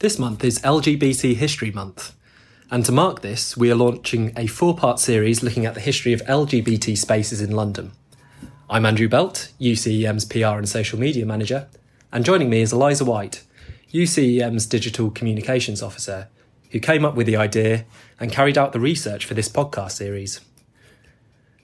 This month is LGBT History Month. And to mark this, we are launching a four part series looking at the history of LGBT spaces in London. I'm Andrew Belt, UCEM's PR and social media manager, and joining me is Eliza White, UCEM's digital communications officer, who came up with the idea and carried out the research for this podcast series.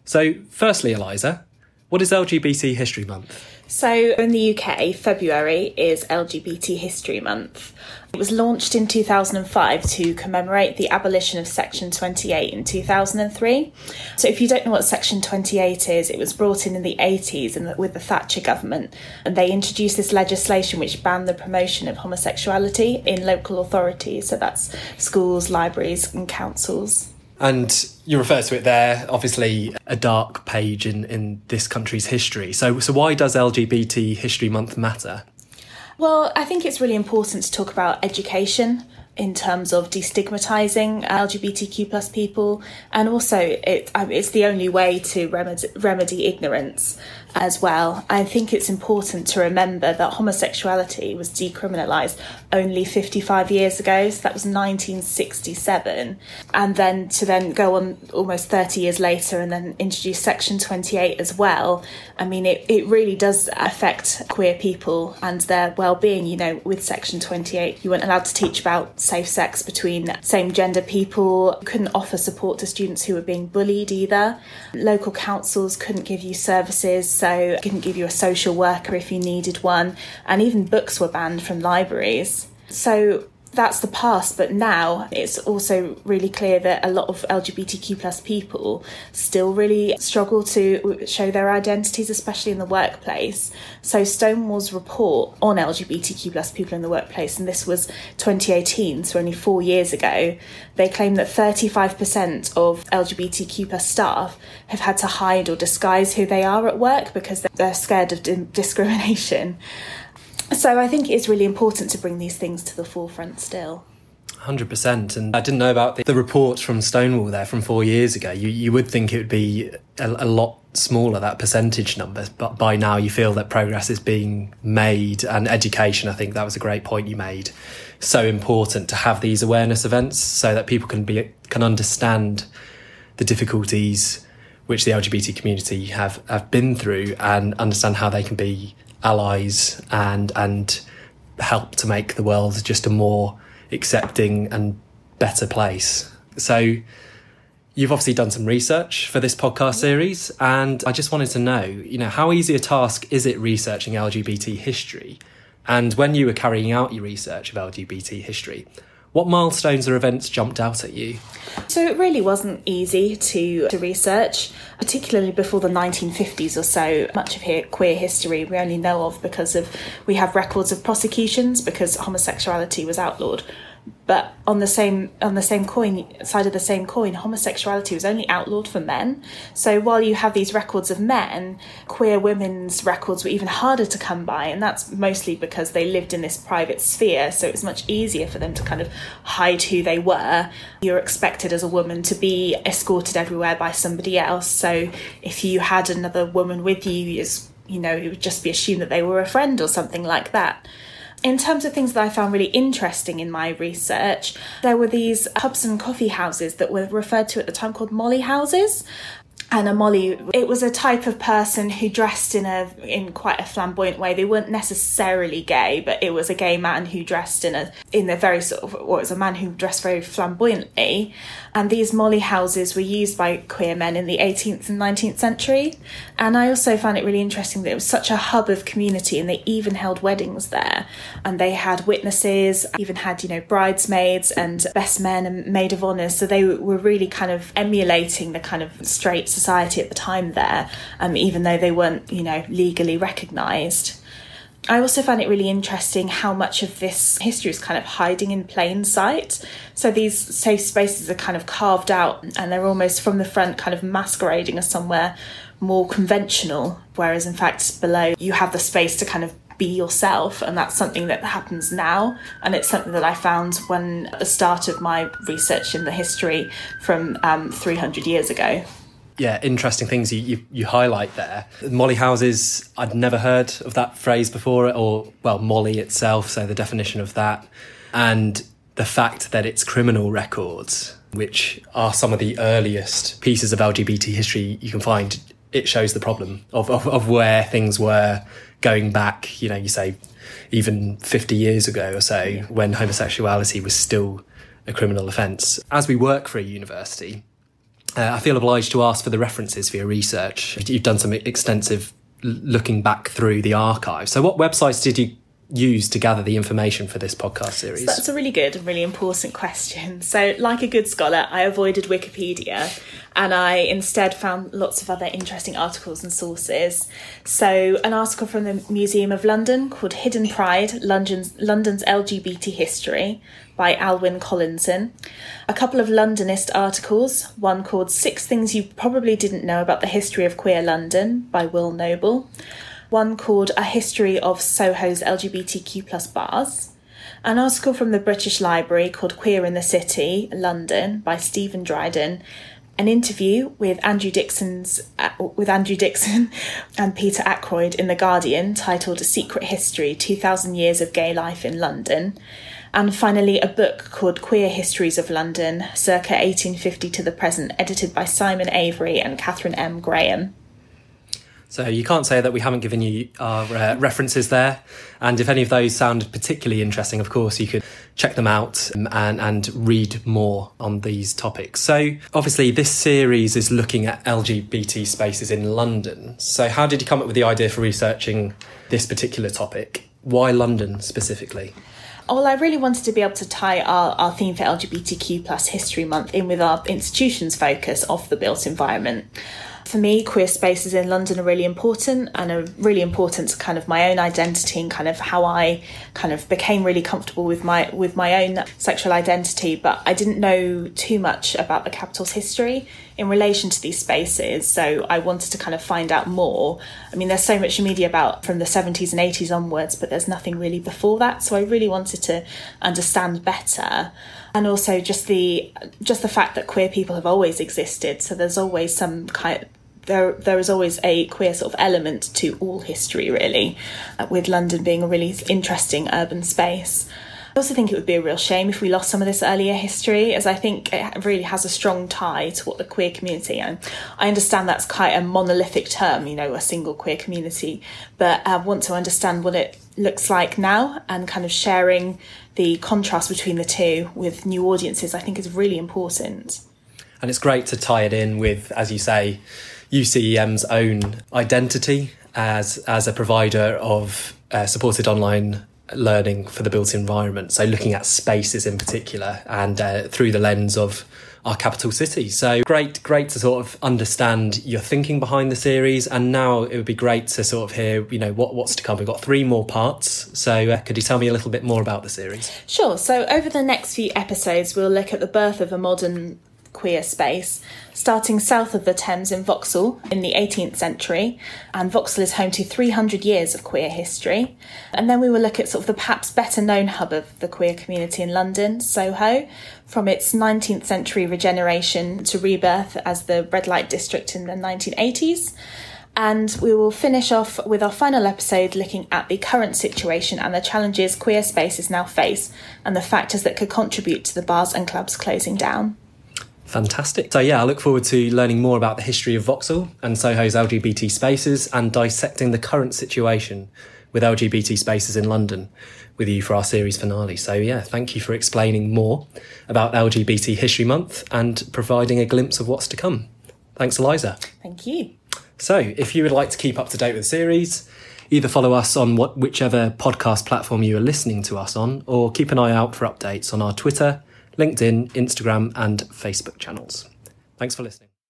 So, firstly, Eliza, what is LGBT History Month? So, in the UK, February is LGBT History Month. It was launched in 2005 to commemorate the abolition of Section 28 in 2003. So, if you don't know what Section 28 is, it was brought in in the 80s and with the Thatcher government, and they introduced this legislation which banned the promotion of homosexuality in local authorities. So, that's schools, libraries, and councils. And you refer to it there, obviously a dark page in, in this country's history. So, so why does LGBT History Month matter? Well, I think it's really important to talk about education in terms of destigmatizing LGBTQ plus people, and also it, um, it's the only way to remedy, remedy ignorance as well. I think it's important to remember that homosexuality was decriminalised only 55 years ago, so that was 1967, and then to then go on almost 30 years later and then introduce Section 28 as well. I mean, it, it really does affect queer people and their well-being. You know, with Section 28, you weren't allowed to teach about safe sex between same gender people, you couldn't offer support to students who were being bullied either. Local councils couldn't give you services, so couldn't give you a social worker if you needed one, and even books were banned from libraries. So that's the past, but now it's also really clear that a lot of LGBTQ plus people still really struggle to show their identities, especially in the workplace. So Stonewall's report on LGBTQ plus people in the workplace, and this was 2018, so only four years ago, they claim that 35% of LGBTQ plus staff have had to hide or disguise who they are at work because they're scared of discrimination. So I think it's really important to bring these things to the forefront still. 100%. And I didn't know about the, the report from Stonewall there from four years ago. You, you would think it would be a, a, lot smaller, that percentage number, but by now you feel that progress is being made. And education, I think that was a great point you made. So important to have these awareness events so that people can be can understand the difficulties which the LGBT community have, have been through and understand how they can be allies and and help to make the world just a more accepting and better place. So you've obviously done some research for this podcast series and I just wanted to know, you know, how easy a task is it researching LGBT history? And when you were carrying out your research of LGBT history, what milestones or events jumped out at you? So it really wasn't easy to, to research, particularly before the 1950s or so. Much of queer history we only know of because of we have records of prosecutions because homosexuality was outlawed but on the same on the same coin side of the same coin homosexuality was only outlawed for men. So while you have these records of men queer women's records were even harder to come by and that's mostly because they lived in this private sphere so it was much easier for them to kind of hide who they were. You're expected as a woman to be escorted everywhere by somebody else so if you had another woman with you you know it would just be assumed that they were a friend or something like that in terms of things that I found really interesting in my research, there were these pubs and coffee houses that were referred to at the time called molly houses. And a molly, it was a type of person who dressed in a in quite a flamboyant way. They weren't necessarily gay, but it was a gay man who dressed in a in a very sort of what was a man who dressed very flamboyantly. And these molly houses were used by queer men in the 18th and 19th century. And I also found it really interesting that it was such a hub of community and they even held weddings there. And they had witnesses, even had, you know, bridesmaids and best men and maid of honour. So they were really kind of emulating the kind of straight society at the time there, um, even though they weren't, you know, legally recognised. I also found it really interesting how much of this history is kind of hiding in plain sight. So these safe spaces are kind of carved out and they're almost from the front kind of masquerading as somewhere more conventional, whereas in fact below you have the space to kind of be yourself and that's something that happens now and it's something that i found when at the start of my research in the history from um, 300 years ago yeah, interesting things you, you, you, highlight there. Molly houses, I'd never heard of that phrase before, or, well, Molly itself, so the definition of that. and the fact that it's criminal records, which are some of the earliest pieces of LGBT history you can find, it shows the problem of, of, of where things were going back, you know, you say even 50 years ago or so, when homosexuality was still a criminal offence. As we work for a university, uh, I feel obliged to ask for the references for your research. You've done some extensive looking back through the archive. So, what websites did you use to gather the information for this podcast series? So that's a really good and really important question. So, like a good scholar, I avoided Wikipedia and I instead found lots of other interesting articles and sources. So, an article from the Museum of London called Hidden Pride London's, London's LGBT History by Alwyn Collinson. A couple of Londonist articles, one called Six Things You Probably Didn't Know About the History of Queer London by Will Noble, one called A History of Soho's LGBTQ plus bars, an article from the British Library called Queer in the City, London by Stephen Dryden, an interview with Andrew Dickson's uh, with Andrew Dickson and Peter Ackroyd in The Guardian titled "A Secret History 2000 Years of Gay Life in London and finally a book called Queer Histories of London circa 1850 to the present edited by Simon Avery and Katherine M Graham. So you can't say that we haven't given you our uh, references there. And if any of those sound particularly interesting, of course, you could check them out and, and read more on these topics. So obviously, this series is looking at LGBT spaces in London. So how did you come up with the idea for researching this particular topic? Why London specifically? Well, I really wanted to be able to tie our, our theme for LGBTQ plus History Month in with our institution's focus of the built environment for me, queer spaces in London are really important and are really important to kind of my own identity and kind of how I kind of became really comfortable with my with my own sexual identity. But I didn't know too much about the capital's history in relation to these spaces, so I wanted to kind of find out more. I mean, there's so much media about from the 70s and 80s onwards, but there's nothing really before that. So I really wanted to understand better and also just the just the fact that queer people have always existed so there's always some kind there there is always a queer sort of element to all history, really, uh, with London being a really interesting urban space. I also think it would be a real shame if we lost some of this earlier history, as I think it really has a strong tie to what the queer community. And I understand that's quite a monolithic term, you know, a single queer community, but I want to understand what it looks like now and kind of sharing the contrast between the two with new audiences. I think is really important. And it's great to tie it in with, as you say, UCEM's own identity as as a provider of uh, supported online learning for the built environment. So looking at spaces in particular and uh, through the lens of our capital city. So great, great to sort of understand your thinking behind the series. And now it would be great to sort of hear, you know, what, what's to come. We've got three more parts. So uh, could you tell me a little bit more about the series? Sure. So over the next few episodes, we'll look at the birth of a modern queer space, starting south of the Thames in Vauxhall in the 18th century. And Vauxhall is home to 300 years of queer history. And then we will look at sort of the perhaps better known hub of the queer community in London, Soho, from its 19th century regeneration to rebirth as the red light district in the 1980s. And we will finish off with our final episode looking at the current situation and the challenges queer spaces now face and the factors that could contribute to the bars and clubs closing down. Fantastic. So, yeah, I look forward to learning more about the history of Vauxhall and Soho's LGBT spaces and dissecting the current situation with LGBT spaces in London with you for our series finale. So, yeah, thank you for explaining more about LGBT History Month and providing a glimpse of what's to come. Thanks, Eliza. Thank you. So, if you would like to keep up to date with the series, either follow us on what, whichever podcast platform you are listening to us on, or keep an eye out for updates on our Twitter, LinkedIn, Instagram, and Facebook channels. Thanks for listening.